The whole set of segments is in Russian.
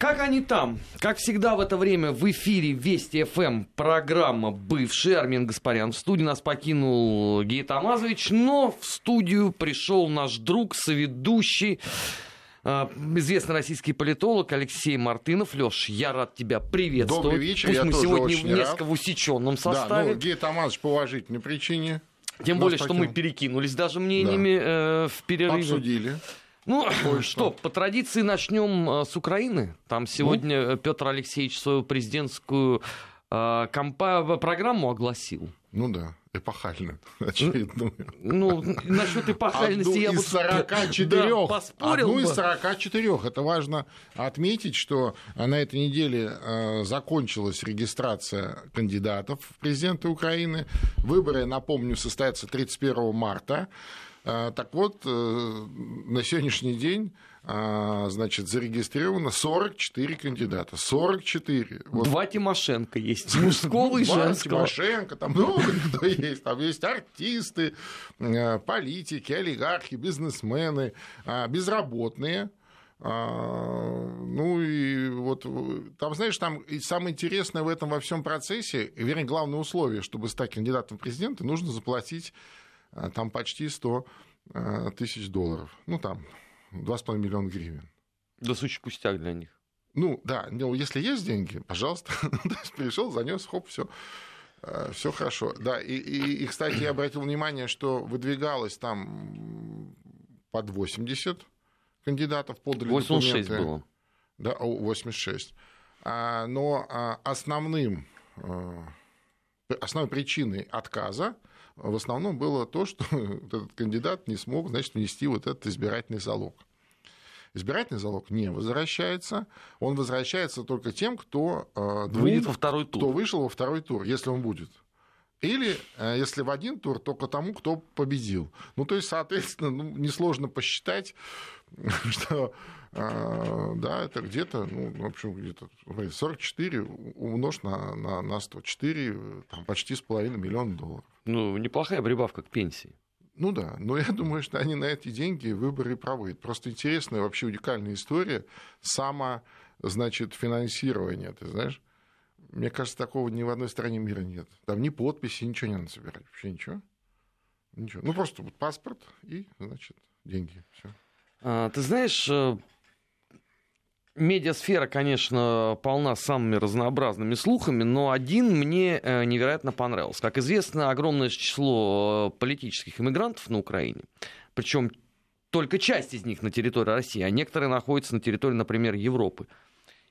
Как они там? Как всегда в это время в эфире Вести ФМ программа «Бывший» Армин Гаспарян. В студии нас покинул Гей Тамазович, но в студию пришел наш друг, соведущий, э, известный российский политолог Алексей Мартынов. Леш, я рад тебя приветствовать. Добрый вечер, Пусть я мы тоже сегодня в очень несколько рад. в усеченном Да, составе. ну, Гея Тамазович по уважительной причине. Тем более, что мы покинул. перекинулись даже мнениями э, в перерыве. Обсудили. Ну, Кое-что. что, по традиции начнем э, с Украины. Там сегодня э, Петр Алексеевич свою президентскую э, компа- программу огласил. Ну да, эпохально, очередную. Ну, насчет эпохальности Одну я бы... из 44. Да, поспорил Одну из бы. 44. Это важно отметить, что на этой неделе э, закончилась регистрация кандидатов в президенты Украины. Выборы, напомню, состоятся 31 марта. Э, Так вот, э, на сегодняшний день э, значит, зарегистрировано 44 кандидата. 44. Вот Два Тимошенко есть, мужского и женского. Тимошенко, там много кто есть. Там есть артисты, э, политики, олигархи, бизнесмены, а, безработные. А, Ну и вот э, там, знаешь, там и самое интересное в этом во всем процессе, вернее, главное условие, чтобы стать кандидатом в президенты, нужно заплатить а, там почти 100 а, тысяч долларов. Ну, там, 2,5 миллиона гривен. Да сущий пустяк для них. Ну, да, ну, если есть деньги, пожалуйста. Есть пришел, занес, хоп, все. Все хорошо. Да, и, и, и, кстати, я обратил внимание, что выдвигалось там под 80 кандидатов, подали 86 документы. было. Да, о, 86. А, но а, основным, а, основной причиной отказа в основном было то, что вот этот кандидат не смог, значит, внести вот этот избирательный залог. Избирательный залог не возвращается, он возвращается только тем, кто а, двум- Выйдет во второй тур. кто вышел во второй тур, если он будет. Или, э, если в один тур, только тому, кто победил. Ну, то есть, соответственно, ну, несложно посчитать, что, э, да, это где-то, ну, в общем, где-то смотрите, 44 умножь на, на, на 104, э, там, почти с половиной миллиона долларов. Ну, неплохая прибавка к пенсии. Ну да, но я думаю, что они на эти деньги выборы проводят. Просто интересная, вообще уникальная история само, значит, финансирование, ты знаешь. Мне кажется, такого ни в одной стране мира нет. Там ни подписи, ничего не надо собирать. Вообще ничего. Ничего. Ну, просто вот паспорт и, значит, деньги. Все. А, Ты знаешь, э, медиасфера, конечно, полна самыми разнообразными слухами, но один мне э, невероятно понравился. Как известно, огромное число э, политических иммигрантов на Украине, причем только часть из них на территории России, а некоторые находятся на территории, например, Европы.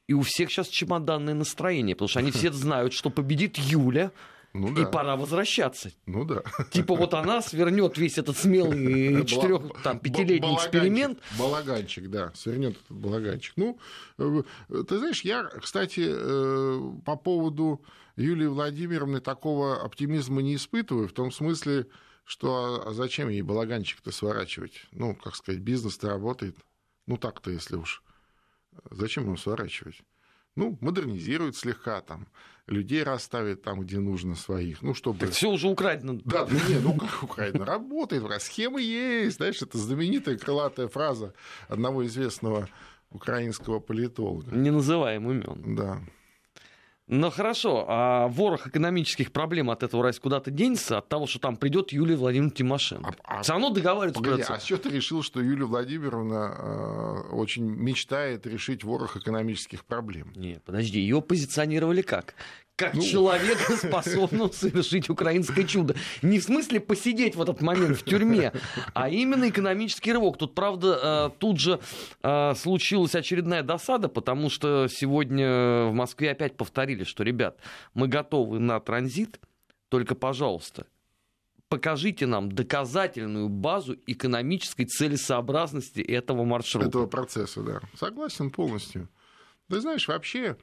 И у всех сейчас чемоданное настроение, потому что они все знают, что победит Юля, Ну и да. пора возвращаться. Ну да. Типа вот она свернет весь этот смелый четырех, там, пятилетний Балаганчик, эксперимент. Балаганчик, да, свернет этот балаганчик. Ну, э, ты знаешь, я, кстати, э, по поводу Юлии Владимировны такого оптимизма не испытываю, в том смысле, что а зачем ей балаганчик-то сворачивать? Ну, как сказать, бизнес-то работает. Ну, так-то, если уж. Зачем ему сворачивать? Ну, модернизирует слегка там, людей расставит там, где нужно своих. Ну, чтобы... Так все уже украдено. Да, ну не, ну как Украина работает, схемы есть, знаешь, это знаменитая крылатая фраза одного известного украинского политолога. Не называем имен. Да. Но хорошо, а ворох экономических проблем от этого раз куда-то денется, от того, что там придет Юлия Владимировна Тимошенко. А- а- Все равно договариваться Погоди, а с чего ты решил, что Юлия Владимировна э, очень мечтает решить ворох экономических проблем? Нет, подожди, ее позиционировали как? Как Ну. человека, способного совершить украинское чудо. Не в смысле посидеть в этот момент в тюрьме, а именно экономический рывок. Тут, правда, э, тут же э, случилась очередная досада, потому что сегодня в Москве опять повторили, что, ребят, мы готовы на транзит, только, пожалуйста, покажите нам доказательную базу экономической целесообразности этого маршрута. Этого процесса, да. Согласен полностью. Ты знаешь, вообще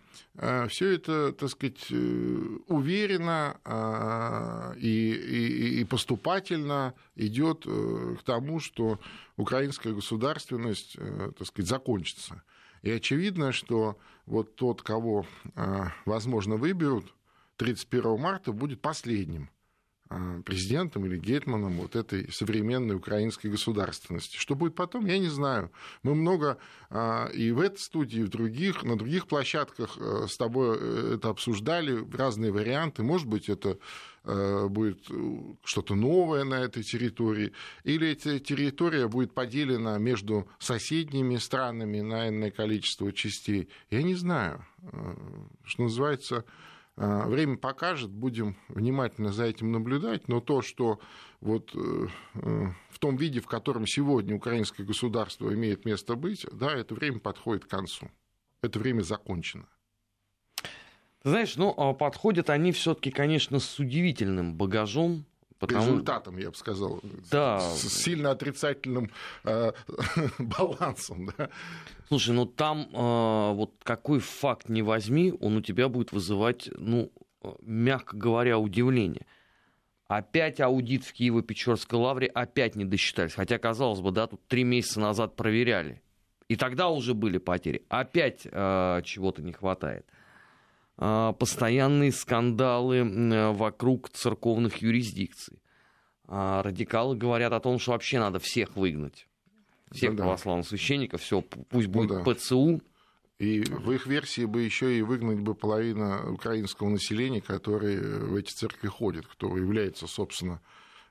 все это, так сказать, э, уверенно э, и, и, и поступательно идет к тому, что украинская государственность, э, так сказать, закончится. И очевидно, что вот тот, кого, э, возможно, выберут 31 марта, будет последним а, президентом или гетманом вот этой современной украинской государственности. Что будет потом, я не знаю. Мы много а, и в этой студии, и в других, на других площадках э, с тобой э, это обсуждали, разные варианты. Может быть, это э, будет что-то новое на этой территории, или эта территория будет поделена между соседними странами на энное количество частей. Я не знаю. Что называется, а, время покажет, будем внимательно за этим наблюдать, но то, что вот э, э, в том виде, в котором сегодня украинское государство имеет место быть, да, это время подходит к концу. Это время закончено. знаешь, ну, а подходят они все-таки, конечно, с удивительным багажом, Потому... Результатом, я бы сказал. Да. С сильно отрицательным э, балансом. Да? Слушай, ну там э, вот какой факт не возьми, он у тебя будет вызывать, ну, мягко говоря, удивление. Опять аудит в Киево-Печорской лавре опять не досчитались. Хотя, казалось бы, да, тут три месяца назад проверяли. И тогда уже были потери. Опять э, чего-то не хватает. А, постоянные скандалы вокруг церковных юрисдикций. А, радикалы говорят о том, что вообще надо всех выгнать. Всех ну, православных священников, все, пусть будет ну, да. ПЦУ. И в их версии бы еще и выгнать бы половина украинского населения, которые в эти церкви ходят, которые являются, собственно,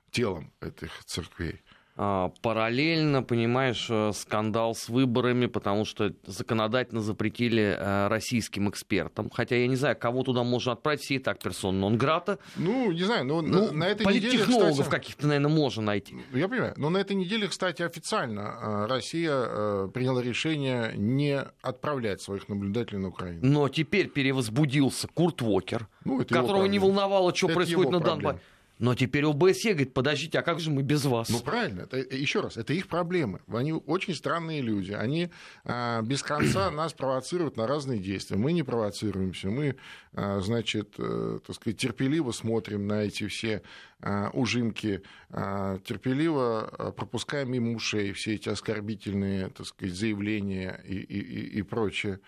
телом этих церквей. А, параллельно, понимаешь, э, скандал с выборами, потому что законодательно запретили э, российским экспертам. Хотя я не знаю, кого туда можно отправить, все и так персон нон-грата. Ну, не знаю, но ну, на этой неделе, кстати... каких-то, наверное, можно найти. Я понимаю, но на этой неделе, кстати, официально э, Россия приняла решение не отправлять своих наблюдателей на Украину. Но теперь перевозбудился Курт Уокер, ну, которого не волновало, что это происходит на Донбассе. Но теперь ОБСЕ говорит, подождите, а как же мы без вас? Ну правильно, это, еще раз, это их проблемы. Они очень странные люди. Они а, без конца нас провоцируют на разные действия. Мы не провоцируемся, мы, а, значит, а, так сказать, терпеливо смотрим на эти все а, ужимки, а, терпеливо а, пропускаем мимо ушей все эти оскорбительные, так сказать, заявления и, и, и, и прочее.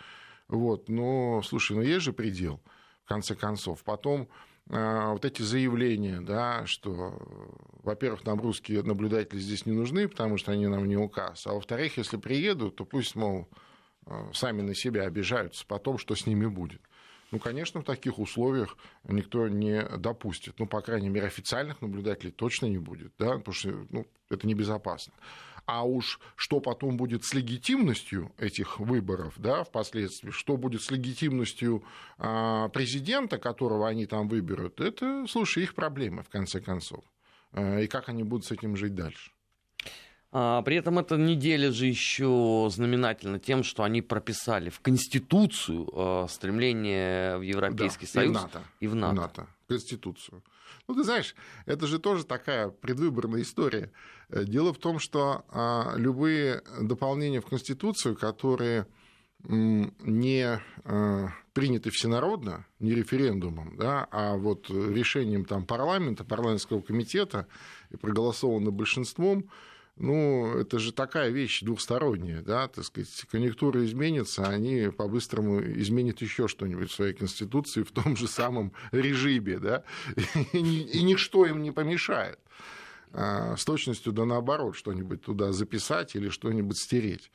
Вот. Но, слушай, ну есть же предел, в конце концов. Потом вот эти заявления, да, что, во-первых, нам русские наблюдатели здесь не нужны, потому что они нам не указ, а во-вторых, если приедут, то пусть, мол, а, сами на себя обижаются потом, что с ними будет. Ну, конечно, в таких условиях никто не допустит. Ну, по крайней мере, официальных наблюдателей точно не будет, да, потому что ну, это небезопасно. А уж что потом будет с легитимностью этих выборов, да, впоследствии, что будет с легитимностью а, президента, которого они там выберут, это, слушай, их проблемы, в конце концов. А, и как они будут с этим жить дальше. А, при этом эта неделя же еще знаменательна тем, что они прописали в Конституцию стремление в Европейский да, Союз и в НАТО. И в НАТО. В НАТО. Конституцию. Ну, ты знаешь, это же тоже такая предвыборная история. Э, дело в том, что а, любые дополнения в Конституцию, которые не приняты всенародно, не референдумом, да, а вот решением там, парламента, парламентского комитета и проголосовано большинством, ну, это же такая вещь двухсторонняя, да, так сказать, конъюнктура изменится, они по-быстрому изменят еще что-нибудь в своей конституции в том же самом режиме, да, и, ничто им не помешает а, с точностью да наоборот что-нибудь туда записать или что-нибудь стереть.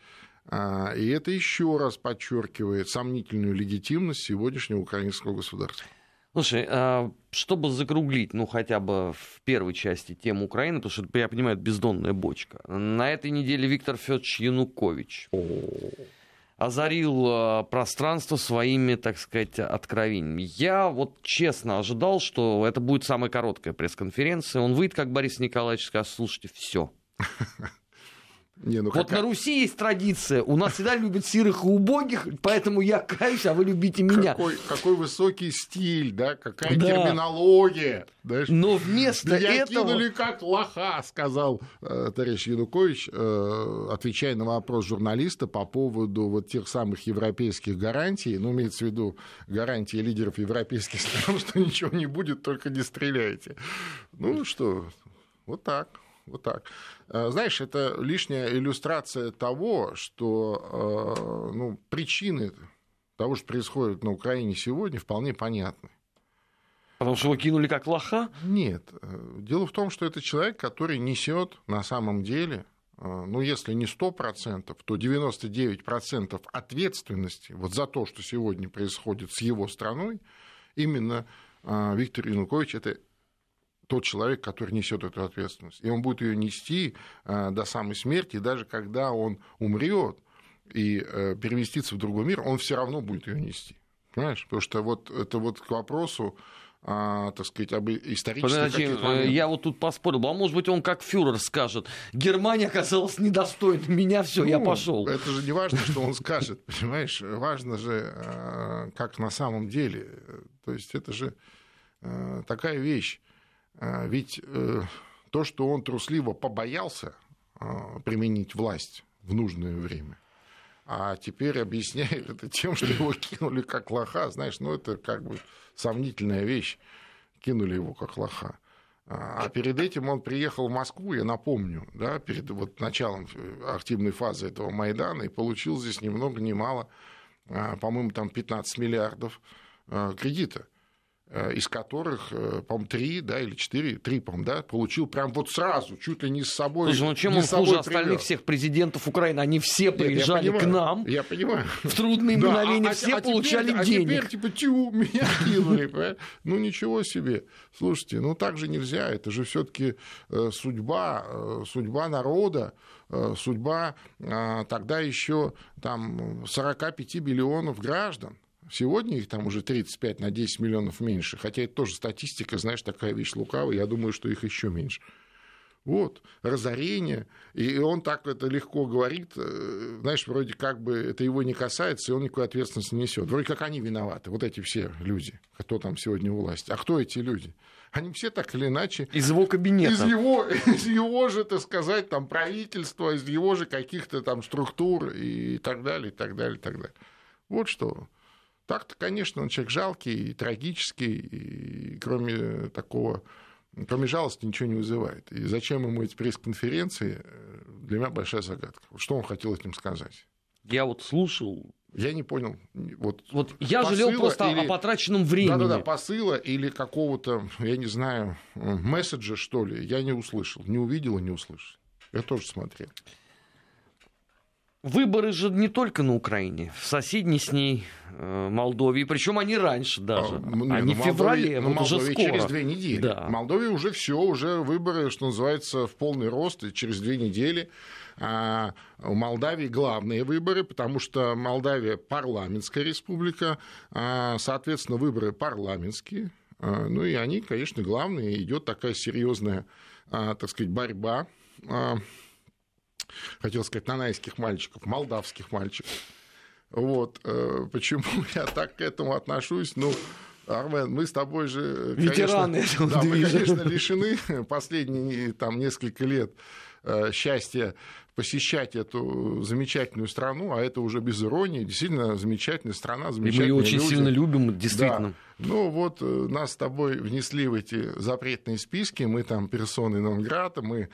А, и это еще раз подчеркивает сомнительную легитимность сегодняшнего украинского государства. Слушай, а, чтобы закруглить, ну, хотя бы в первой части тему Украины, потому что, я понимаю, это бездонная бочка. На этой неделе Виктор Федорович Янукович озарил а, пространство своими, так сказать, откровениями. Я вот честно ожидал, что это будет самая короткая пресс-конференция. Он выйдет, как Борис Николаевич, скажет, слушайте, все. Не, ну вот какая... на Руси есть традиция. У нас всегда любят сирых и убогих, поэтому я каюсь, а вы любите меня. Какой, какой высокий стиль, да, какая да. терминология. Знаешь? Но вместо Меня этого... кинули как лоха, сказал э, товарищ Янукович, э, отвечая на вопрос журналиста по поводу вот тех самых европейских гарантий, ну, имеется в виду гарантии лидеров европейских стран, что ничего не будет, только не стреляйте. Ну что, вот так. Вот так. Э, знаешь, это лишняя иллюстрация того, что э, ну, причины того, что происходит на Украине сегодня, вполне понятны. Потому что его кинули как лоха? Нет. Дело в том, что это человек, который несет на самом деле ну, если не 100%, то 99% ответственности вот за то, что сегодня происходит с его страной, именно Виктор Янукович – это тот человек, который несет эту ответственность. И он будет ее нести э, до самой смерти, и даже когда он умрет и э, переместится в другой мир, он все равно будет ее нести. Понимаешь? Потому что вот это вот к вопросу а, так сказать, об исторических Подожди, я вот тут поспорил, а может быть он как фюрер скажет, Германия оказалась недостойна меня, все, ну, я пошел. Это же не важно, что он скажет, понимаешь, важно же, как на самом деле, то есть это же такая вещь, ведь э, то, что он трусливо побоялся а, применить власть в нужное время, а теперь объясняет это тем, что его кинули как лоха, знаешь, ну это как бы сомнительная вещь, кинули его как лоха. А, а перед этим он приехал в Москву, я напомню, да, перед вот началом э, активной фазы этого Майдана и получил здесь ни много ни мало, по-моему, там 15 миллиардов кредита. Э, из которых, э, по-моему, три, да, или четыре, три, по-моему, да, получил прям вот сразу, чуть ли не с собой. Слушай, ну чем он хуже остальных всех президентов Украины? Они все приезжали я, я к нам. Я понимаю. В трудные да, мгновения а, все а, получали теперь, денег. А теперь, типа, тю, меня кинули. Ну, ничего себе. Слушайте, ну так же нельзя. Это же все таки э, судьба, судьба народа, судьба тогда еще там 45 миллионов граждан. Сегодня их там уже 35 на 10 миллионов меньше, хотя это тоже статистика, знаешь, такая вещь лукавая, я думаю, что их еще меньше. Вот, разорение. И он так это легко говорит, э, знаешь, вроде как бы это его не касается, и он никакой ответственности не несет. Вроде как они виноваты, вот эти все люди, кто там сегодня у власти. А кто эти люди? Они все так или иначе... Из его кабинета. Из его, из его же, так сказать, там, правительства, из его же каких-то там структур и так далее, и так далее, и так далее. Вот что. Так-то, конечно, он человек жалкий и трагический, и кроме такого, кроме жалости ничего не вызывает. И зачем ему эти пресс-конференции, э, для меня большая загадка. Что он хотел этим сказать? Я вот слушал я не понял. Вот, вот я жалел просто или... о потраченном времени. Да-да-да, посыла или какого-то, я не знаю, месседжа, что ли, я не услышал. Не увидел и не услышал. Я тоже смотрел. Выборы же не только на Украине, в соседней с ней э, Молдове, причем они раньше даже, а, ну, они ну, в феврале, ну, вот уже скоро. через две недели. Да. В Молдове уже все, уже выборы, что называется, в полный рост, и через две недели. А у Молдавии главные выборы, потому что Молдавия парламентская республика, а, соответственно, выборы парламентские, а, ну и они, конечно, главные, идет такая серьезная, а, так сказать, борьба хотел сказать, нанайских мальчиков, молдавских мальчиков. Вот. Э, почему я так к этому отношусь? Ну, Армен, мы с тобой же... Ветераны конечно, да, мы, конечно, лишены последние там, несколько лет э, счастья посещать эту замечательную страну, а это уже без иронии, действительно замечательная страна, замечательные И мы ее очень люди. сильно любим, действительно. Да. Ну вот э, нас с тобой внесли в эти запретные списки, мы там персоны Нонграта, мы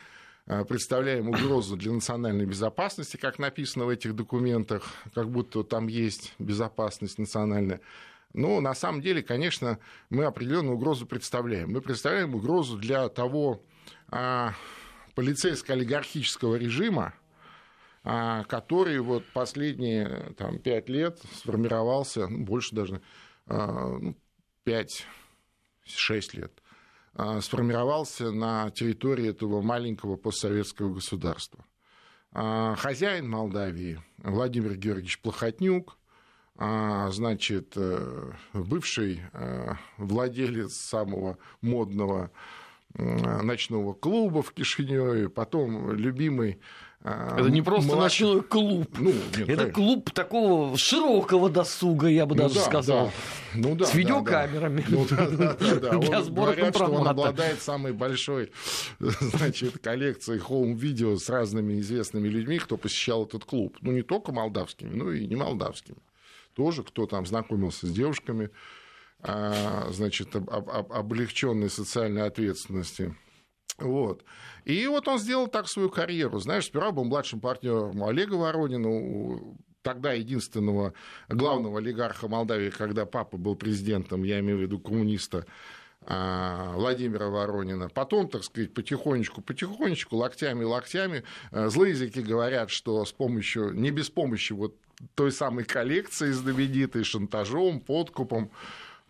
представляем угрозу для национальной безопасности, как написано в этих документах, как будто там есть безопасность национальная. Но на самом деле, конечно, мы определенную угрозу представляем. Мы представляем угрозу для того а, полицейско-олигархического режима, а, который вот последние там, пять лет сформировался, ну, больше даже, а, 5-6 ну, лет, сформировался на территории этого маленького постсоветского государства. А, хозяин Молдавии Владимир Георгиевич Плохотнюк, а, значит, э, бывший э, владелец самого модного ночного клуба в Кишиневе, потом любимый это не просто младший... ночной клуб. Ну, нет, это конечно. клуб такого широкого досуга, я бы ну, даже да, сказал. Да. Ну, да, с видеокамерами. Да, да. Ну, да, Для сбора говорят, что он обладает самой большой значит, коллекцией хоум-видео с разными известными людьми, кто посещал этот клуб. Ну, не только молдавскими, но и не молдавскими. Тоже, кто там знакомился с девушками, а, значит, об, об, облегченной социальной ответственности вот. И вот он сделал так свою карьеру. Знаешь, сперва был младшим партнером Олега Воронина, тогда единственного главного олигарха Молдавии, когда папа был президентом, я имею в виду коммуниста, а, Владимира Воронина. Потом, так сказать, потихонечку, потихонечку, локтями, локтями. Э, злые языки говорят, что с помощью, не без помощи вот той самой коллекции знаменитой, шантажом, подкупом,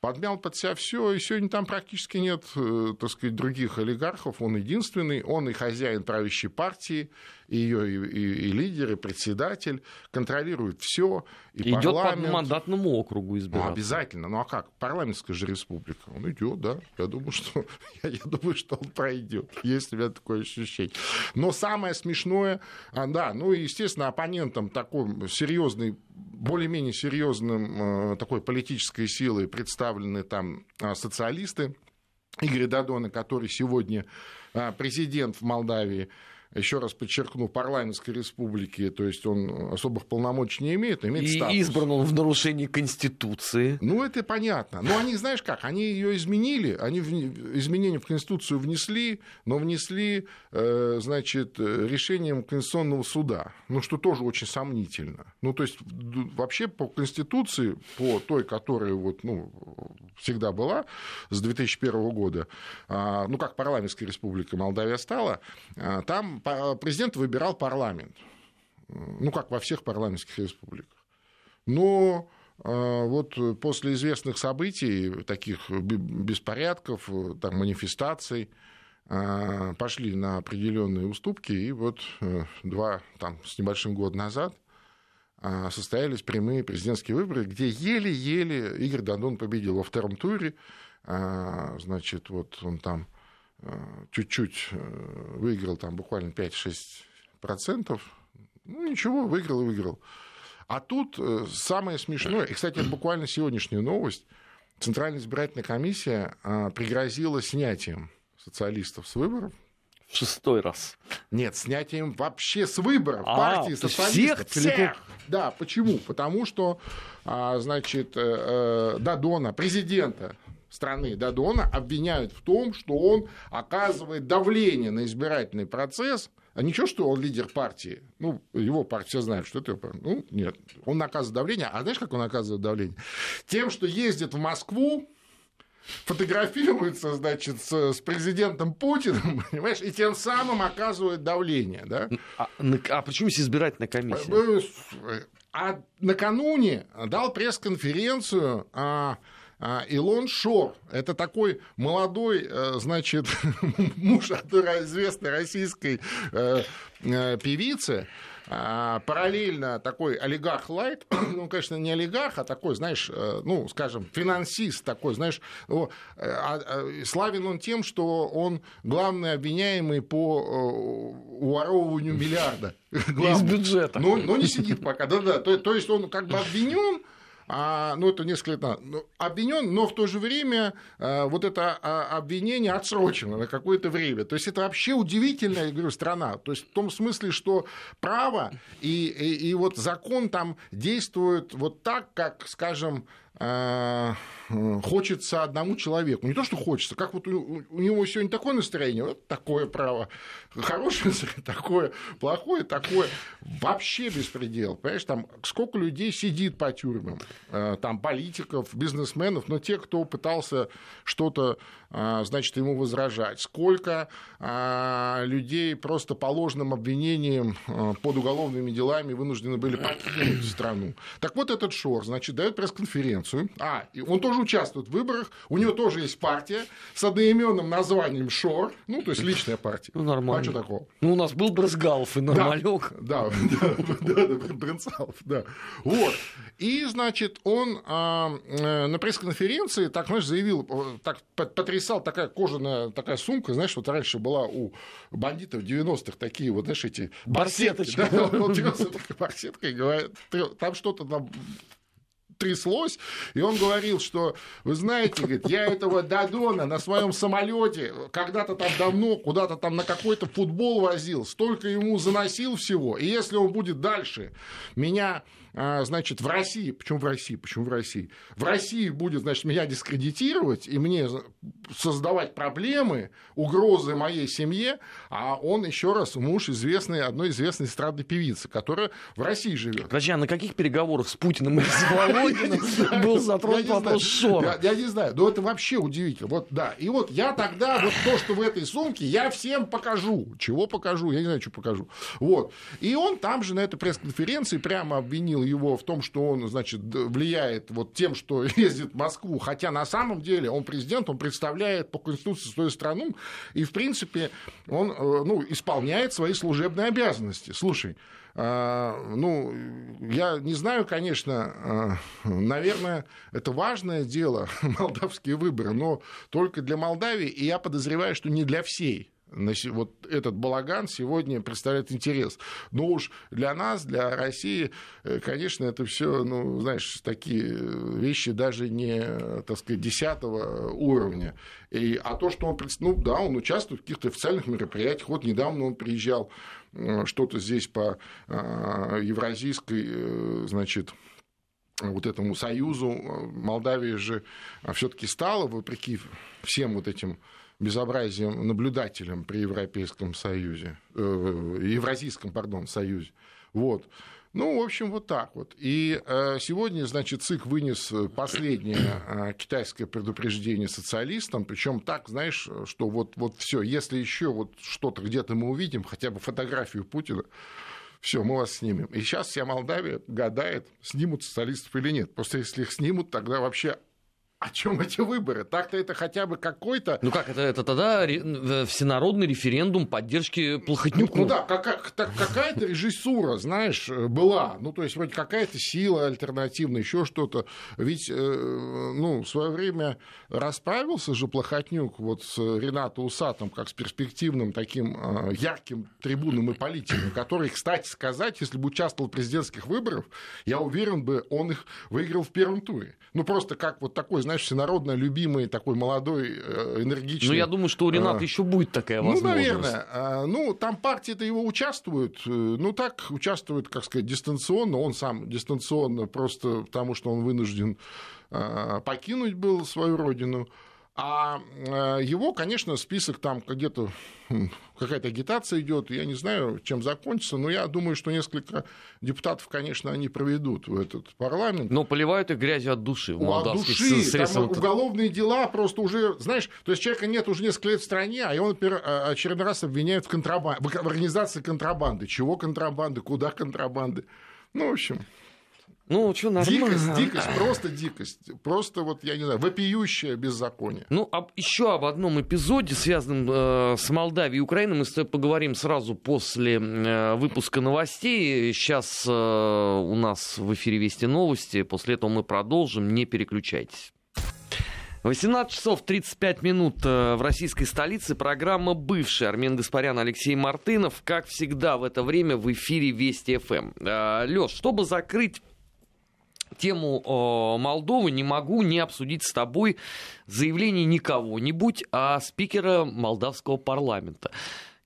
подмял под себя все, и сегодня там практически нет, э, так сказать, других олигархов, он единственный, он и хозяин правящей партии, ее и, и, и лидер, и председатель, контролирует все. И идет парламент. по мандатному округу избираться. Ну, обязательно. Ну а как? Парламентская же республика. Он идет, да. Я думаю, что, я, я думаю, что он пройдет. Есть у меня такое ощущение. Но самое смешное, а, да, ну и, естественно, оппонентом такой серьезный более-менее серьезным э, такой политической силой представлены там а, социалисты. Игорь Дадона, который сегодня а, президент в Молдавии, еще раз подчеркну, парламентской республики, то есть он особых полномочий не имеет, имеет и статус. избран он в нарушении Конституции. Ну, это понятно. Но они, знаешь как, они ее изменили, они изменения в Конституцию внесли, но внесли, э, значит, решением Конституционного суда, ну, что тоже очень сомнительно. Ну, то есть, вообще по Конституции, по той, которая вот, ну, всегда была с 2001 года, а, ну, как парламентская республика Молдавия стала, а, там президент выбирал парламент. Ну, как во всех парламентских республиках. Но а, вот после известных событий, таких беспорядков, там, манифестаций, а, пошли на определенные уступки, и вот э, два там, с небольшим год назад состоялись прямые президентские выборы, где еле-еле Игорь Дадон победил во втором туре. Значит, вот он там Э, чуть-чуть э, выиграл там буквально 5-6%, ну ничего, выиграл и выиграл. А тут э, самое смешное, и, кстати, это буквально сегодняшняя новость, Центральная избирательная комиссия пригрозила снятием социалистов с выборов. В шестой раз. Нет, снятием вообще с выборов а, партии социалистов. Всех? всех. Да, почему? Потому что, а, значит, Дадона, президента страны Дадона обвиняют в том, что он оказывает давление на избирательный процесс, а ничего, что он лидер партии. Ну, его партия, все знают, что это его партия. Ну, нет. Он оказывает давление. А знаешь, как он оказывает давление? Тем, что ездит в Москву, фотографируется, значит, с, с президентом Путиным, понимаешь, и тем самым оказывает давление, да? А, а почему здесь избирательная комиссия? А накануне дал пресс-конференцию а, а, Илон Шор – это такой молодой, э, значит, муж одной известной российской э, э, певицы, а, параллельно такой олигарх Лайт, ну, конечно, не олигарх, а такой, знаешь, ну, скажем, финансист такой, знаешь, а, а, славен он тем, что он главный обвиняемый по уворовыванию миллиарда. Из бюджета. Но, но не сидит пока, да-да, то, то есть он как бы обвинен, а, ну, это несколько лет назад, ну, обвинен, но в то же время а, вот это а, обвинение отсрочено на какое-то время. То есть это вообще удивительная, я говорю, страна. То есть в том смысле, что право и, и, и вот закон там действует вот так, как, скажем, хочется одному человеку. Не то, что хочется, как вот у, него сегодня такое настроение, вот такое право, хорошее такое, плохое такое. Вообще беспредел. Понимаешь, там сколько людей сидит по тюрьмам, а, там политиков, бизнесменов, но те, кто пытался что-то, а, значит, ему возражать. Сколько людей просто по ложным обвинениям под уголовными делами вынуждены были покинуть страну. Так вот этот Шор, значит, дает пресс-конференцию конкуренцию. А, и он тоже участвует в выборах. У него тоже есть партия с одноименным названием ШОР. Ну, то есть личная партия. Ну, нормально. А что такого? Ну, у нас был Брызгалов и Нормалек. Да, да, да, Брынцалов, да. Вот. И, значит, он а, э, на пресс-конференции, так, знаешь, заявил, э, так потрясал такая кожаная такая сумка, знаешь, вот раньше была у бандитов 90-х такие вот, знаешь, эти барсеточки. Да, он барсеткой, говорит, там что-то там тряслось, и он говорил, что, вы знаете, говорит, я этого Дадона на своем самолете когда-то там давно куда-то там на какой-то футбол возил, столько ему заносил всего, и если он будет дальше меня значит, в России, почему в России, почему в России? В России будет, значит, меня дискредитировать и мне создавать проблемы, угрозы моей семье, а он, еще раз, муж известной, одной известной эстрадной певицы, которая в России живет. Подожди, а на каких переговорах с Путиным и с Володиным был затронут вопрос Шора? Я не знаю, но это вообще удивительно. Вот, да, и вот я тогда, вот то, что в этой сумке, я всем покажу. Чего покажу? Я не знаю, что покажу. Вот. И он там же на этой пресс-конференции прямо обвинил его в том, что он, значит, влияет вот тем, что ездит в Москву, хотя на самом деле он президент, он представляет по Конституции свою страну, и, в принципе, он э, ну, исполняет свои служебные обязанности. Слушай, а, ну, я не знаю, конечно, а, наверное, это важное дело, молдавские выборы, но только для Молдавии, и я подозреваю, что не для всей вот этот балаган сегодня представляет интерес. Но уж для нас, для России, э, конечно, это все, ну, знаешь, такие вещи даже не, так сказать, десятого уровня. И, а то, что он, ну, да, он участвует в каких-то официальных мероприятиях. Вот недавно он приезжал э, что-то здесь по э, евразийской, значит, вот этому союзу. Молдавия же все-таки стала, вопреки всем вот этим безобразием наблюдателем при Европейском Союзе, э, Евразийском, пардон, Союзе. Вот. Ну, в общем, вот так вот. И э, сегодня, значит, ЦИК вынес последнее э, китайское предупреждение социалистам, причем так, знаешь, что вот, вот все, если еще вот что-то где-то мы увидим, хотя бы фотографию Путина, все, мы вас снимем. И сейчас вся Молдавия гадает, снимут социалистов или нет. Просто если их снимут, тогда вообще о чем эти выборы? Так-то это хотя бы какой-то... Ну как, это, это тогда всенародный референдум поддержки Плохотнюку. Ну, ну да, как, так, какая-то режиссура, знаешь, была. Ну то есть вроде какая-то сила альтернативная, еще что-то. Ведь, э, ну, в свое время расправился же Плохотнюк вот с Ренатом Усатом, как с перспективным таким э, ярким трибуном и политиком, который, кстати сказать, если бы участвовал в президентских выборах, я уверен бы, он их выиграл в первом туре. Ну просто как вот такой, знаешь, всенародно любимый, такой молодой, э, энергичный. Ну, я думаю, что у Рената а, еще будет такая возможность. Ну, наверное. А, ну, там партии-то его участвуют. Э, ну, так, участвуют, как сказать, дистанционно. Он сам дистанционно просто потому, что он вынужден а, покинуть был свою родину. А э, его, конечно, список там где-то хм, какая-то агитация идет, я не знаю, чем закончится, но я думаю, что несколько депутатов, конечно, они проведут в этот парламент. Но поливают их грязью от души. В от души, там уголовные дела просто уже, знаешь, то есть человека нет уже несколько лет в стране, а его, например, а, очередной раз обвиняют в, контрабанде, в организации контрабанды. Чего контрабанды, куда контрабанды? Ну, в общем... Ну, что, нормально. Дикость, дикость, просто дикость. Просто вот, я не знаю, вопиющее беззаконие. Ну, об, еще об одном эпизоде, связанном э, с Молдавией и Украиной, мы с тобой поговорим сразу после э, выпуска новостей. Сейчас э, у нас в эфире Вести новости. После этого мы продолжим. Не переключайтесь. 18 часов 35 минут э, в российской столице. Программа «Бывший». Армен Гаспарян, Алексей Мартынов. Как всегда в это время в эфире Вести ФМ. Э, Леш, чтобы закрыть тему э, Молдовы не могу не обсудить с тобой заявление не кого-нибудь, а спикера молдавского парламента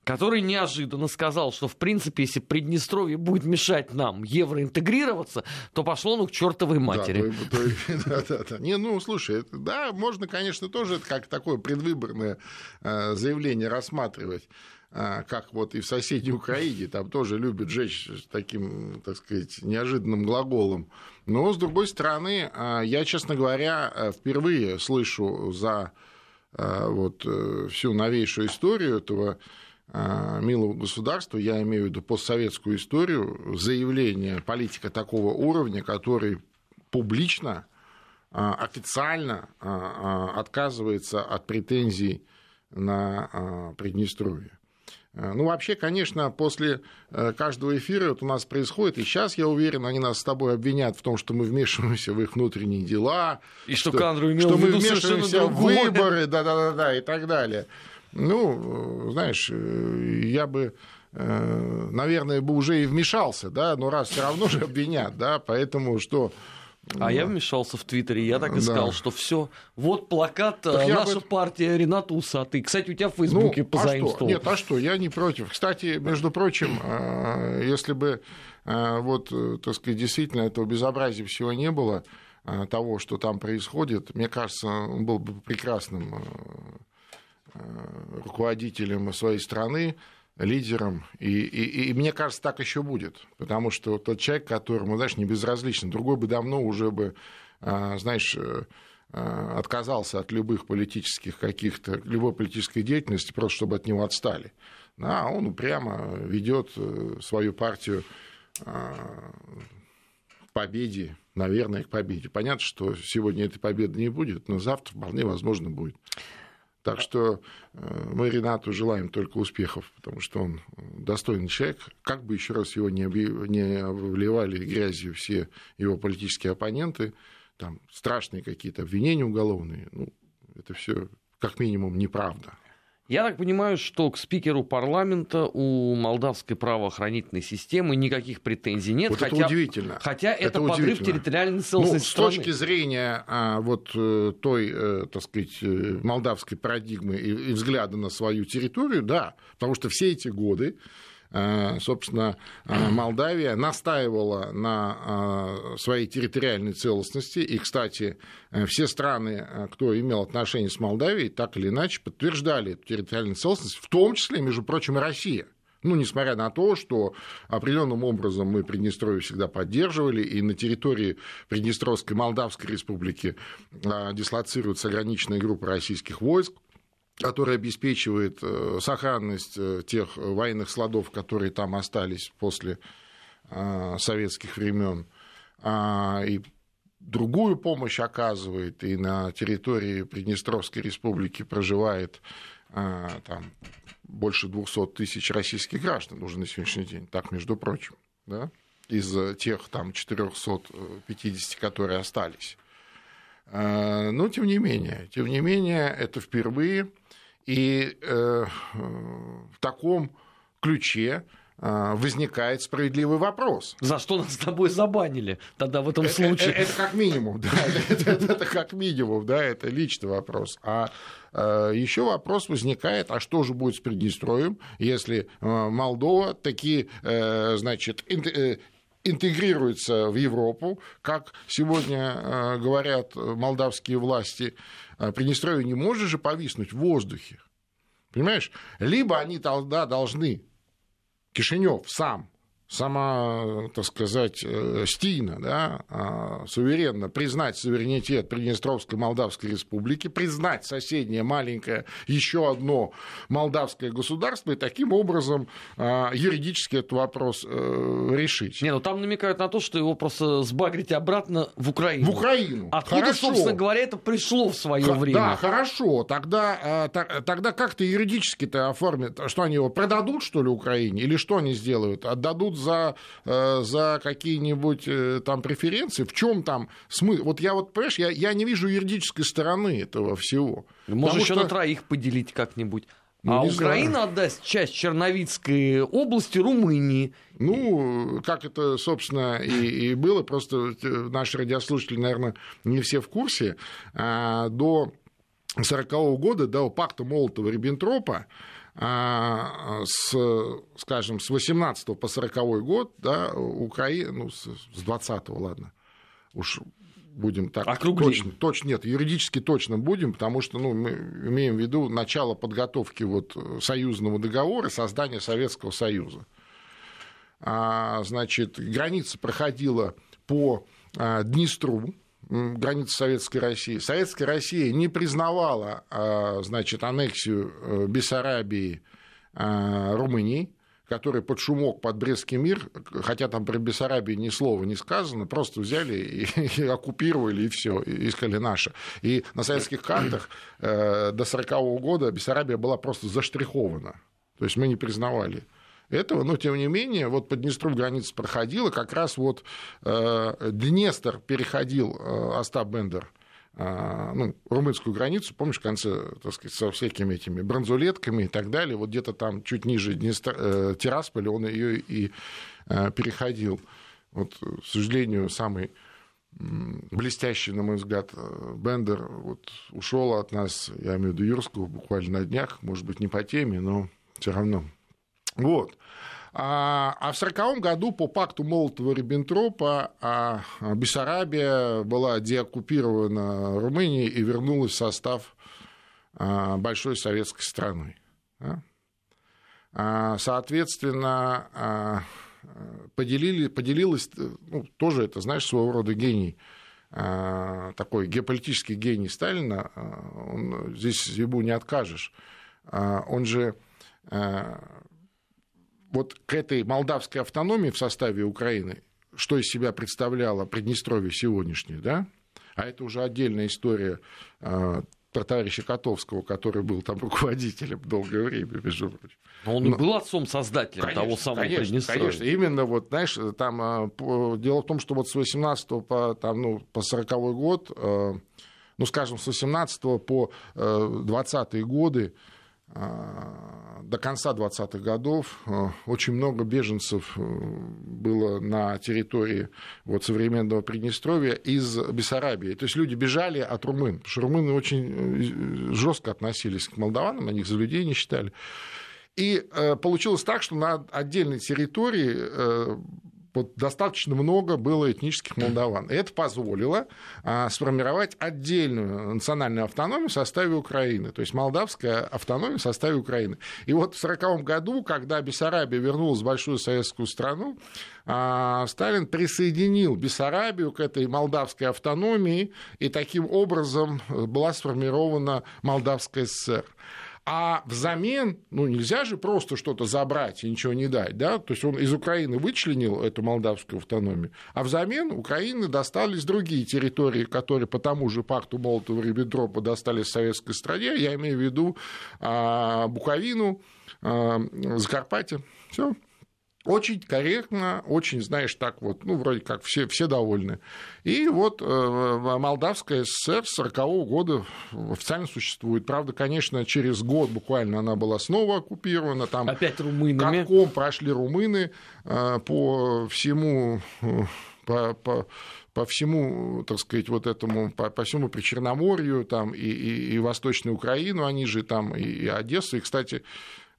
который неожиданно сказал, что, в принципе, если Приднестровье будет мешать нам евроинтегрироваться, то пошло ну к чертовой матери. Да, да, да, да. Не, ну, слушай, да, можно, конечно, тоже как такое предвыборное э, заявление рассматривать. А, как вот и в соседней Украине, там тоже любят жечь таким, так сказать, неожиданным глаголом. Но, с другой стороны, а, я, честно говоря, впервые слышу за а, вот э, всю новейшую историю этого милого государства, я имею в виду постсоветскую историю, заявление политика такого уровня, который публично, официально отказывается от претензий на Приднестровье. Э, ну, вообще, конечно, после э, каждого эфира вот у нас происходит, и сейчас, я уверен, они нас с тобой обвинят в том, что мы вмешиваемся в их внутренние дела, и что, что, имел что мы вмешиваемся в выборы, да-да-да, и так далее. Ну, знаешь, э, я бы наверное, бы уже и вмешался, да, но раз все равно же обвинят, да, поэтому что а да. я вмешался в Твиттере, я так и да. сказал, что все, вот плакат, так наша бы... партия Рената Усатый. Кстати, у тебя в Фейсбуке ну, позаимствовал. А что? Нет, а что, я не против. Кстати, между прочим, если бы вот, так сказать, действительно этого безобразия всего не было, того, что там происходит, мне кажется, он был бы прекрасным руководителем своей страны, лидером. И, и, и мне кажется, так еще будет. Потому что тот человек, которому, знаешь, не безразлично, другой бы давно уже бы, а, знаешь, э, а, отказался от любых политических каких-то, любой политической деятельности, просто чтобы от него отстали. А он упрямо ведет э, свою партию а, к победе, наверное, к победе. Понятно, что сегодня этой победы не будет, но завтра вполне возможно будет. Так что э, мы Ренату желаем только успехов, потому что он достойный человек. Как бы еще раз его не, объяв... не обливали грязью все его политические оппоненты, там страшные какие-то обвинения уголовные, ну, это все как минимум неправда. Я так понимаю, что к спикеру парламента у молдавской правоохранительной системы никаких претензий нет. Вот хотя, это удивительно. Хотя это, это подрыв территориальной целостности ну, С точки зрения а, вот э, той, э, так сказать, э, молдавской парадигмы и, и взгляда на свою территорию, да, потому что все эти годы собственно, э, Молдавия настаивала на э, своей территориальной целостности. И, кстати, все страны, кто имел отношение с Молдавией, так или иначе подтверждали эту территориальную целостность, в том числе, между прочим, и Россия. Ну, несмотря на то, что определенным образом мы Приднестровье всегда поддерживали, и на территории Приднестровской Молдавской республики дислоцируется ограниченная группа российских войск, который обеспечивает э, сохранность э, тех военных складов, которые там остались после э, советских времен, а, и другую помощь оказывает, и на территории Приднестровской республики проживает там, больше 200 тысяч российских граждан уже на сегодняшний день, так, между прочим, да, из тех там 450, которые остались. Но, тем не менее, тем не менее, это впервые и э, в таком ключе э, возникает справедливый вопрос. За что нас с тобой забанили тогда в этом это, случае? Это, это как минимум, да, это, это, это как минимум, да, это личный вопрос. А э, еще вопрос возникает, а что же будет с Приднестровьем, если Молдова такие, значит, интегрируется в Европу, как сегодня говорят молдавские власти, Приднестровье не может же повиснуть в воздухе. Понимаешь? Либо они тогда должны, Кишинев сам сама, так сказать, э, стийно, да, а, суверенно признать суверенитет Приднестровской Молдавской Республики, признать соседнее маленькое еще одно молдавское государство и таким образом а, юридически этот вопрос э, решить. Не, ну там намекают на то, что его просто сбагрить обратно в Украину. В Украину. Откуда, хорошо. собственно говоря, это пришло в свое Х- время. Да, хорошо. Тогда, а, тогда как-то юридически-то оформят, что они его продадут, что ли, Украине, или что они сделают? Отдадут за, э, за какие-нибудь э, там преференции, в чем там смысл? Вот я вот, понимаешь, я, я не вижу юридической стороны этого всего. Можно еще что... на троих поделить как-нибудь. Ну, а Украина знаю. отдаст часть Черновицкой области Румынии. Ну, как это, собственно, и, и было, просто э, наши радиослушатели, наверное, не все в курсе. А, до 1940 года, до пакта Молотова-Риббентропа, с, скажем, с 18 по 40 год, да, Украина, ну, с 20 ладно, уж будем так Округлим. точно, точно нет, юридически точно будем, потому что ну, мы имеем в виду начало подготовки вот союзного договора, создания Советского Союза. А, значит, граница проходила по а, Днестру, границы Советской России. Советская Россия не признавала а, значит, аннексию э, Бессарабии а, Румынии, которые под шумок, под Брестский мир, хотя там про Бессарабию ни слова не сказано, просто взяли и, и оккупировали, и все, и искали наше. И на советских картах э, до 1940 года Бессарабия была просто заштрихована. То есть мы не признавали этого, но тем не менее, вот по Днестру граница проходила, как раз вот э, Днестр переходил э, Остап Бендер э, ну, румынскую границу, помнишь, в конце, так сказать, со всякими этими бронзулетками и так далее, вот где-то там чуть ниже Днестр, э, Тирасполя он ее и э, переходил. Вот, к сожалению, самый блестящий, на мой взгляд, Бендер вот, ушел от нас, я имею в виду Юрского, буквально на днях, может быть, не по теме, но все равно вот. А, а в 1940 году по пакту Молотова-Риббентропа а, Бессарабия была деоккупирована Румынией и вернулась в состав а, большой советской страны. Соответственно, поделили, поделилась, ну, тоже это, знаешь, своего рода гений такой геополитический гений Сталина, он, здесь ему не откажешь. Он же вот к этой молдавской автономии в составе Украины, что из себя представляло Приднестровье сегодняшнее, да, а это уже отдельная история а, про товарища Котовского, который был там руководителем долгое время, между прочим. Но он Но... был отцом-создателем конечно, того самого конечно, Приднестровья. Конечно, именно вот, знаешь, там а, дело в том, что вот с 18 по, там, ну, по 40 год, а, ну, скажем, с 18 по 20 годы, а, до конца 20-х годов а, очень много беженцев э, было на территории вот, современного Приднестровья из Бессарабии. То есть люди бежали от румын, потому что румыны очень э, жестко относились к молдаванам, они их за людей не считали. И э, получилось так, что на отдельной территории вот достаточно много было этнических молдаван. Это позволило а, сформировать отдельную национальную автономию в составе Украины, то есть молдавская автономия в составе Украины. И вот в 1940 году, когда Бессарабия вернулась в большую советскую страну, а, Сталин присоединил Бессарабию к этой молдавской автономии, и таким образом была сформирована Молдавская ССР. А взамен, ну, нельзя же просто что-то забрать и ничего не дать, да, то есть он из Украины вычленил эту молдавскую автономию, а взамен Украины достались другие территории, которые по тому же пакту Молотова-Риббентропа достались советской стране, я имею в виду а, Буковину, а, Закарпатье, все. Очень корректно, очень, знаешь, так вот, ну, вроде как все, все довольны. И вот э, Молдавская ССР с 40 -го года официально существует. Правда, конечно, через год буквально она была снова оккупирована. Там Опять румынами. Катком прошли румыны э, по всему... Э, по, по, по всему, так сказать, вот этому, по, по всему Причерноморью, там, и, и, и Восточную Украину, они же там, и, и Одессу, и, кстати,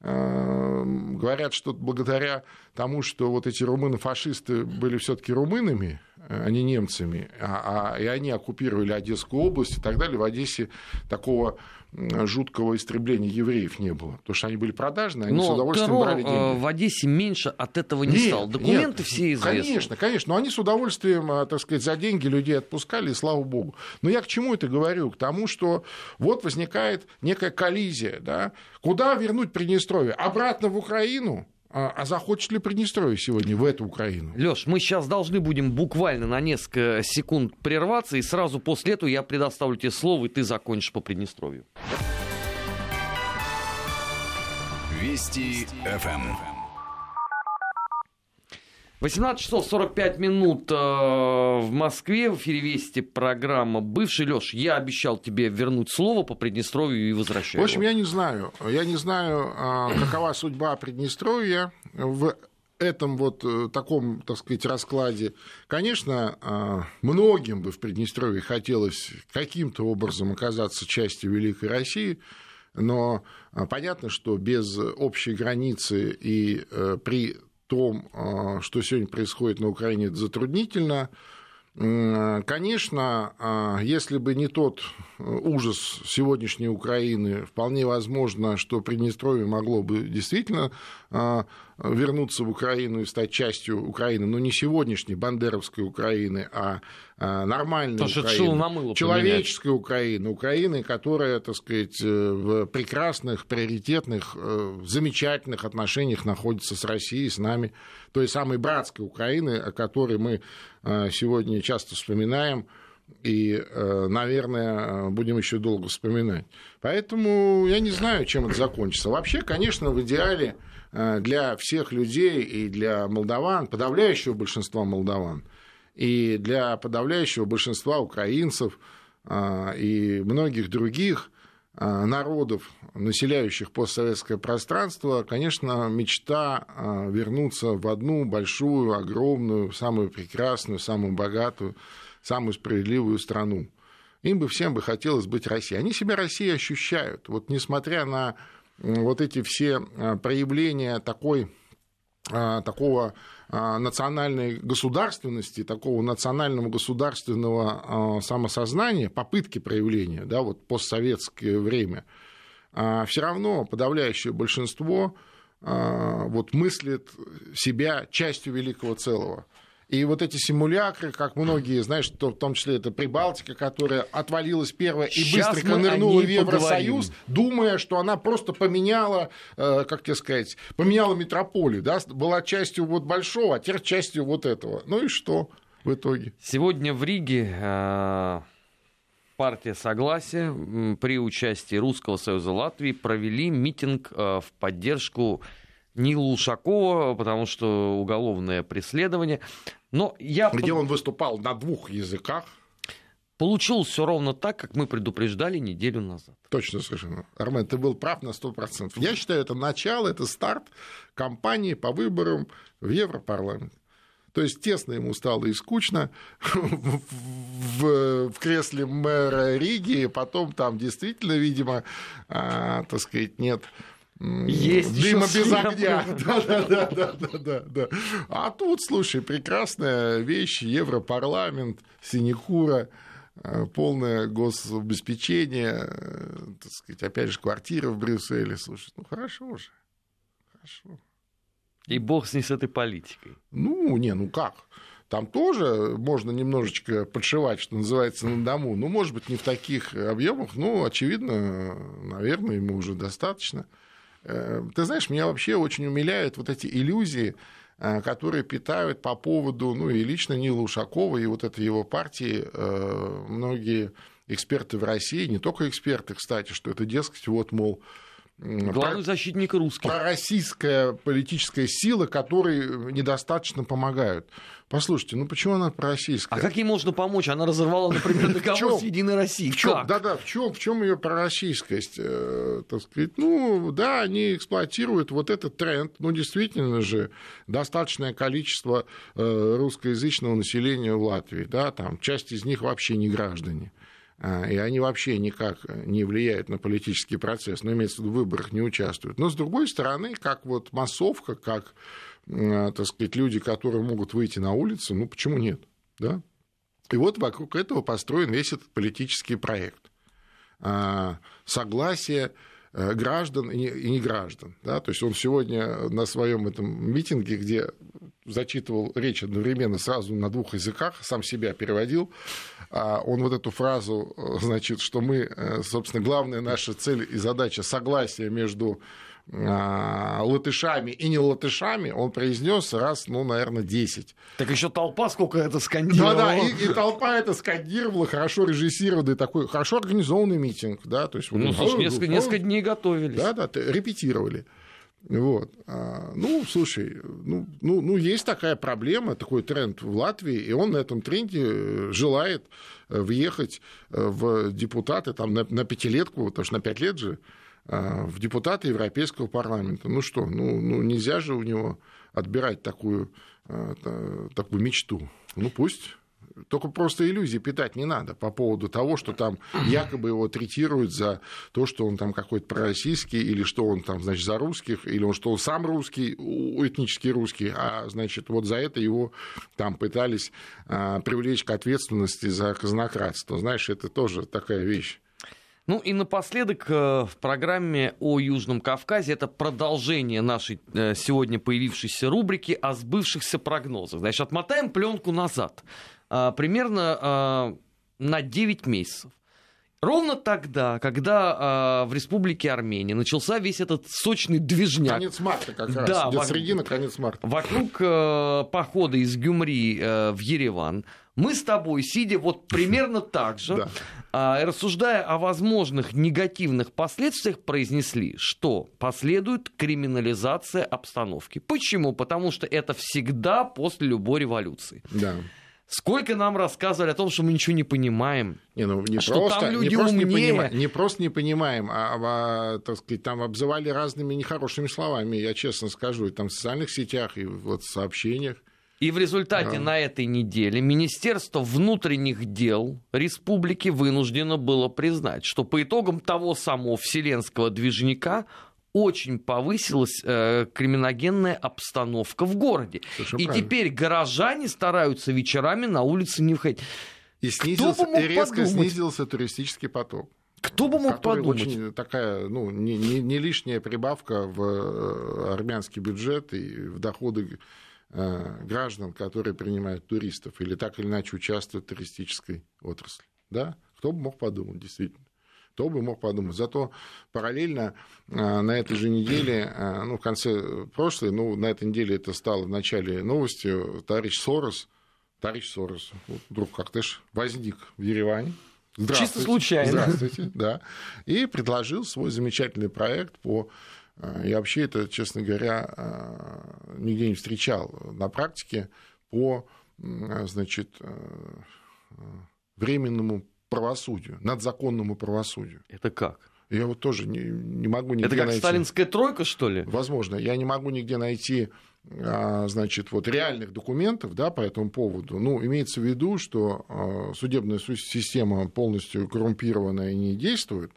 говорят, что благодаря тому, что вот эти румыны-фашисты были все-таки румынами, а не немцами, а, а, и они оккупировали Одесскую область и так далее, в Одессе такого жуткого истребления евреев не было. Потому что они были продажные, они но с удовольствием террор брали деньги. Э, в Одессе меньше от этого не нет, стал. Документы нет, все известны. Конечно, конечно. Но они с удовольствием, э, так сказать, за деньги людей отпускали, и слава богу. Но я к чему это говорю? К тому, что вот возникает некая коллизия. Да? Куда вернуть Приднестровье? Обратно в Украину? А, а захочет ли Приднестровье сегодня в эту Украину? Леш, мы сейчас должны будем буквально на несколько секунд прерваться, и сразу после этого я предоставлю тебе слово, и ты закончишь по Приднестровью. Вести ФМ. 18 часов 45 минут э, в Москве. В эфире Вести программа «Бывший». Леш, я обещал тебе вернуть слово по Приднестровью и возвращаю В общем, его. я не знаю. Я не знаю, э, какова судьба Приднестровья в этом вот э, таком, так сказать, раскладе, конечно, э, многим бы в Приднестровье хотелось каким-то образом оказаться частью Великой России, но э, понятно, что без общей границы и при том, а, что сегодня происходит на Украине, это затруднительно. Конечно, а, если бы не тот э, ужас сегодняшней Украины, вполне возможно, что Приднестровье могло бы действительно а, вернуться в Украину и стать частью Украины, но не сегодняшней бандеровской Украины, а нормальной Потому Украины, человеческой поменять. Украины, Украины, которая, так сказать, э, в прекрасных, приоритетных, э, замечательных отношениях находится с Россией, с нами, той самой братской Украины, о которой мы э, сегодня часто вспоминаем, и, наверное, будем еще долго вспоминать. Поэтому я не знаю, чем это закончится. Вообще, конечно, в идеале для всех людей и для молдаван, подавляющего большинства молдаван, и для подавляющего большинства украинцев а, и многих других а, народов, населяющих постсоветское пространство, конечно, мечта вернуться в одну большую, огромную, самую прекрасную, самую богатую, самую справедливую страну. Им бы всем бы хотелось быть Россией. Они себя Россией ощущают. Вот несмотря на вот эти все проявления такой а, такого а, национальной государственности, такого национального государственного а, самосознания, попытки проявления, да, вот постсоветское время, все равно подавляющее большинство вот мыслит себя частью великого целого. И вот эти симулякры, как многие, знаешь, в том числе это Прибалтика, которая отвалилась первая и быстренько нырнула в Евросоюз, поговорим. думая, что она просто поменяла, э, как тебе сказать, поменяла метрополию, да, была частью вот большого, а теперь частью вот этого. Ну и что в итоге? Сегодня в Риге э, партия Согласия при участии Русского Союза Латвии провели митинг э, в поддержку Нила Ушакова, потому что уголовное преследование. Но я... Где он выступал на двух языках. Получилось все ровно так, как мы предупреждали неделю назад. Точно совершенно. Армен, ты был прав на 100%. Я считаю, это начало, это старт кампании по выборам в Европарламент. То есть тесно ему стало и скучно в, в, кресле мэра Риги, потом там действительно, видимо, а, так сказать, нет есть Дыма без огня. Да, да, да, да, да, да. А тут, слушай, прекрасная вещь, Европарламент, синекура, э, полное гособеспечение, э, так сказать, опять же, квартира в Брюсселе. Слушай, ну хорошо уже. Хорошо. И бог с ней с этой политикой. Ну, не, ну как? Там тоже можно немножечко подшивать, что называется, на дому. Ну, может быть, не в таких объемах, но, очевидно, наверное, ему уже достаточно. Э, ты знаешь, меня вообще очень умиляют вот эти иллюзии, э, которые питают по поводу, ну и лично Нила Ушакова, и вот этой его партии. Э, многие эксперты в России, не только эксперты, кстати, что это, дескать, вот, мол, Главный про... защитник русских. Пророссийская политическая сила, которой недостаточно помогают. Послушайте, ну почему она пророссийская? А как ей можно помочь? Она разорвала, например, договор с Единой Россией. В чем? Да-да, в чем, в чем ее пророссийскость? Э, так сказать, ну, да, они эксплуатируют вот этот тренд. Ну, действительно же, достаточное количество э, русскоязычного населения в Латвии, да, там часть из них вообще не граждане. А, и они вообще никак не влияют на политический процесс, но имеется в виду в выборах не участвуют. Но с другой стороны, как вот массовка, как, а, так сказать, люди, которые могут выйти на улицу, ну почему нет, да? И вот вокруг этого построен весь этот политический проект. А, согласие э, граждан и не граждан. Да? То есть он сегодня на своем этом митинге, где зачитывал речь одновременно сразу на двух языках, сам себя переводил. А он вот эту фразу, э, значит, что мы, э, собственно, главная наша цель и задача согласия между латышами и не латышами он произнес раз, ну, наверное, 10. Так еще толпа сколько это скандировала. Да, да, и, и толпа это скандировала, хорошо режиссированный такой, хорошо организованный митинг, да, то есть... Ну, слушай, несколько, несколько дней готовились. Да, да, репетировали. Вот. А, ну, слушай, ну, ну, ну, есть такая проблема, такой тренд в Латвии, и он на этом тренде э, желает э, въехать э, в депутаты там, на, на пятилетку, потому что на пять лет же, а, в депутаты Европейского парламента. Ну что, ну, ну нельзя же у него отбирать такую, такую мечту. Ну пусть только просто иллюзии питать не надо по поводу того, что там якобы его третируют за то, что он там какой-то пророссийский, или что он там, значит, за русских, или он, что он сам русский, этнический русский, а, значит, вот за это его там пытались а, привлечь к ответственности за казнократство. Знаешь, это тоже такая вещь. Ну и напоследок э, в программе о Южном Кавказе это продолжение нашей э, сегодня появившейся рубрики о сбывшихся прогнозах. Значит, отмотаем пленку назад. А, примерно а, на 9 месяцев. Ровно тогда, когда э, в Республике Армения начался весь этот сочный движняк. Конец марта как раз. Да, вокруг, середина, конец марта. Вокруг э, похода из Гюмри э, в Ереван мы с тобой, сидя вот примерно так же, э, рассуждая о возможных негативных последствиях, произнесли, что последует криминализация обстановки. Почему? Потому что это всегда после любой революции. Да. Сколько нам рассказывали о том, что мы ничего не понимаем. Не, ну, не, а просто, что там люди не, просто умнее. не, понимаем, не просто не понимаем, а, а, так сказать, там обзывали разными нехорошими словами, я честно скажу, и там в социальных сетях, и вот в сообщениях. И в результате а. на этой неделе Министерство внутренних дел республики вынуждено было признать, что по итогам того самого вселенского движника очень повысилась э, криминогенная обстановка в городе. Совершенно и правильно. теперь горожане стараются вечерами на улицы не выходить. И, снизился, и резко подумать? снизился туристический поток. Кто бы мог подумать? очень такая, ну, не, не- не лишняя прибавка в э, армянский бюджет и в доходы граждан, которые принимают туристов или так или иначе участвуют в туристической отрасли. Да? Кто бы мог подумать, действительно. Кто бы мог подумать. Зато параллельно э, на этой же неделе, э, ну, в конце прошлой, ну, на этой неделе это стало в начале новостью, товарищ Сорос, товарищ Сорос, вот вдруг как-то ж возник в Ереване. Чисто случайно. Здравствуйте, да. И предложил свой замечательный проект по... э, Я вообще это, честно говоря, э, нигде не встречал на практике по, значит, э, э, временному правосудию, надзаконному правосудию. Это как? Я вот тоже не, не могу нигде Это как найти. сталинская тройка, что ли? Возможно. Я не могу нигде найти значит, вот реальных документов да, по этому поводу. Ну, имеется в виду, что судебная су- система полностью коррумпированная и не действует,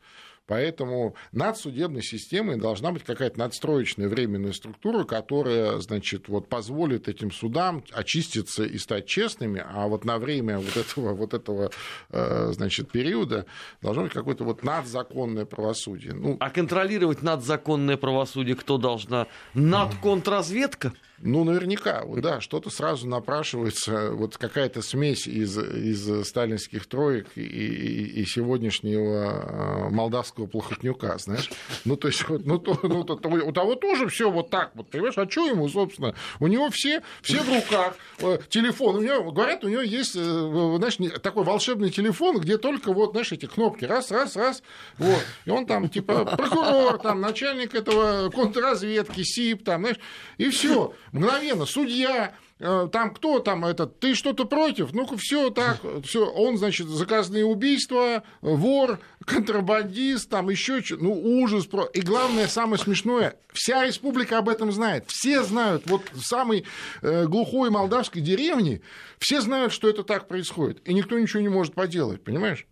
Поэтому над судебной системой должна быть какая-то надстроечная временная структура, которая, значит, вот позволит этим судам очиститься и стать честными, а вот на время вот этого, вот этого э, значит, периода должно быть какое-то вот надзаконное правосудие. Ну, А контролировать надзаконное правосудие кто должна? Надконтрразведка? Ну, наверняка, да, что-то сразу напрашивается, вот какая-то смесь из, из сталинских троек и, и, и сегодняшнего э, молдавского плохотнюка, знаешь. Ну, то есть, вот, ну, то, ну, то- то у того тоже все вот так, вот, понимаешь, а что ему, собственно? У него все, все в руках, э, телефон, у него, говорят, у него есть, э, знаешь, такой волшебный телефон, где только вот, знаешь, эти кнопки, раз, раз, раз, вот, и он там, типа, прокурор, там, начальник этого контрразведки, СИП, там, знаешь, и все, мгновенно, судья, э, там кто там этот, ты что-то против? Ну-ка, все так, все, он, значит, заказные убийства, вор, контрабандист, там еще что ну, ужас. про- И главное, самое смешное, вся республика об этом знает. Все знают, вот в самой э, глухой молдавской деревне, все знают, что это так происходит. И никто ничего не может поделать, понимаешь?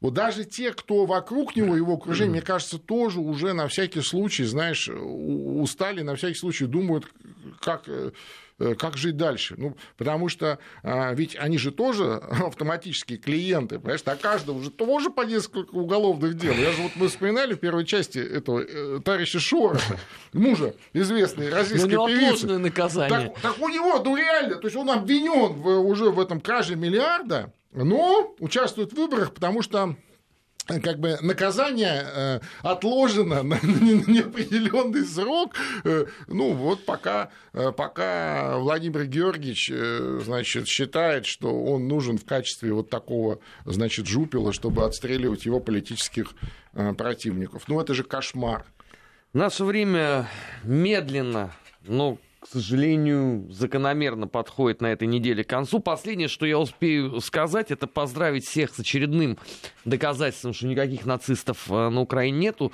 Вот даже те, кто вокруг него, его окружение, мне кажется, тоже уже на всякий случай, знаешь, устали, на всякий случай думают, как, э, э, как жить дальше. Ну, потому что а, ведь они же тоже автоматические клиенты, понимаешь, на каждого уже тоже по несколько уголовных дел. Я же вот мы вспоминали в первой части этого э, товарища Шороша, мужа известной Ну, российской певицы. неотложное наказание. Так, так у него, ну реально, то есть он обвинен в- уже в этом краже миллиарда, но участвует в выборах, потому что э, как бы наказание э, отложено на не- неопределенный срок. Э, ну вот пока, пока Владимир Георгиевич, значит, считает, что он нужен в качестве вот такого, значит, жупила, чтобы отстреливать его политических противников. Ну это же кошмар. Наше время медленно, но, к сожалению, закономерно подходит на этой неделе к концу. Последнее, что я успею сказать, это поздравить всех с очередным доказательством, что никаких нацистов э, на Украине нету.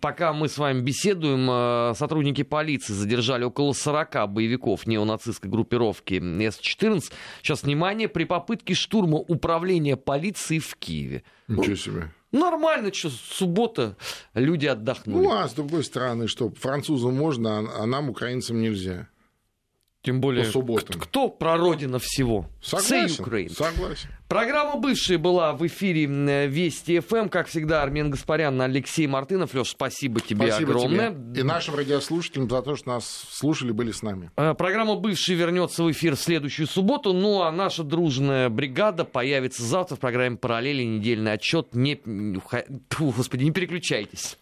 Пока мы с вами беседуем, э, сотрудники полиции задержали около 40 боевиков неонацистской группировки С-14. Сейчас, внимание, при попытке штурма управления полиции в Киеве. Ничего себе. Нормально, что суббота, люди отдохнули. Ну, а с другой стороны, что французам можно, а а нам, украинцам, нельзя. Тем более, По субботам. кто прародина всего? Согласен. Согласен. Программа «Бывшая» была в эфире Вести ФМ. Как всегда, Армен Гаспарян, Алексей Мартынов. Леш, спасибо тебе Спасибо огромное. тебе. И нашим радиослушателям за то, что нас слушали, были с нами. Э, Программа «Бывший» вернется в эфир в следующую субботу. Ну, а наша дружная бригада появится завтра в программе «Параллели». Недельный отчет. Не... Господи, не переключайтесь.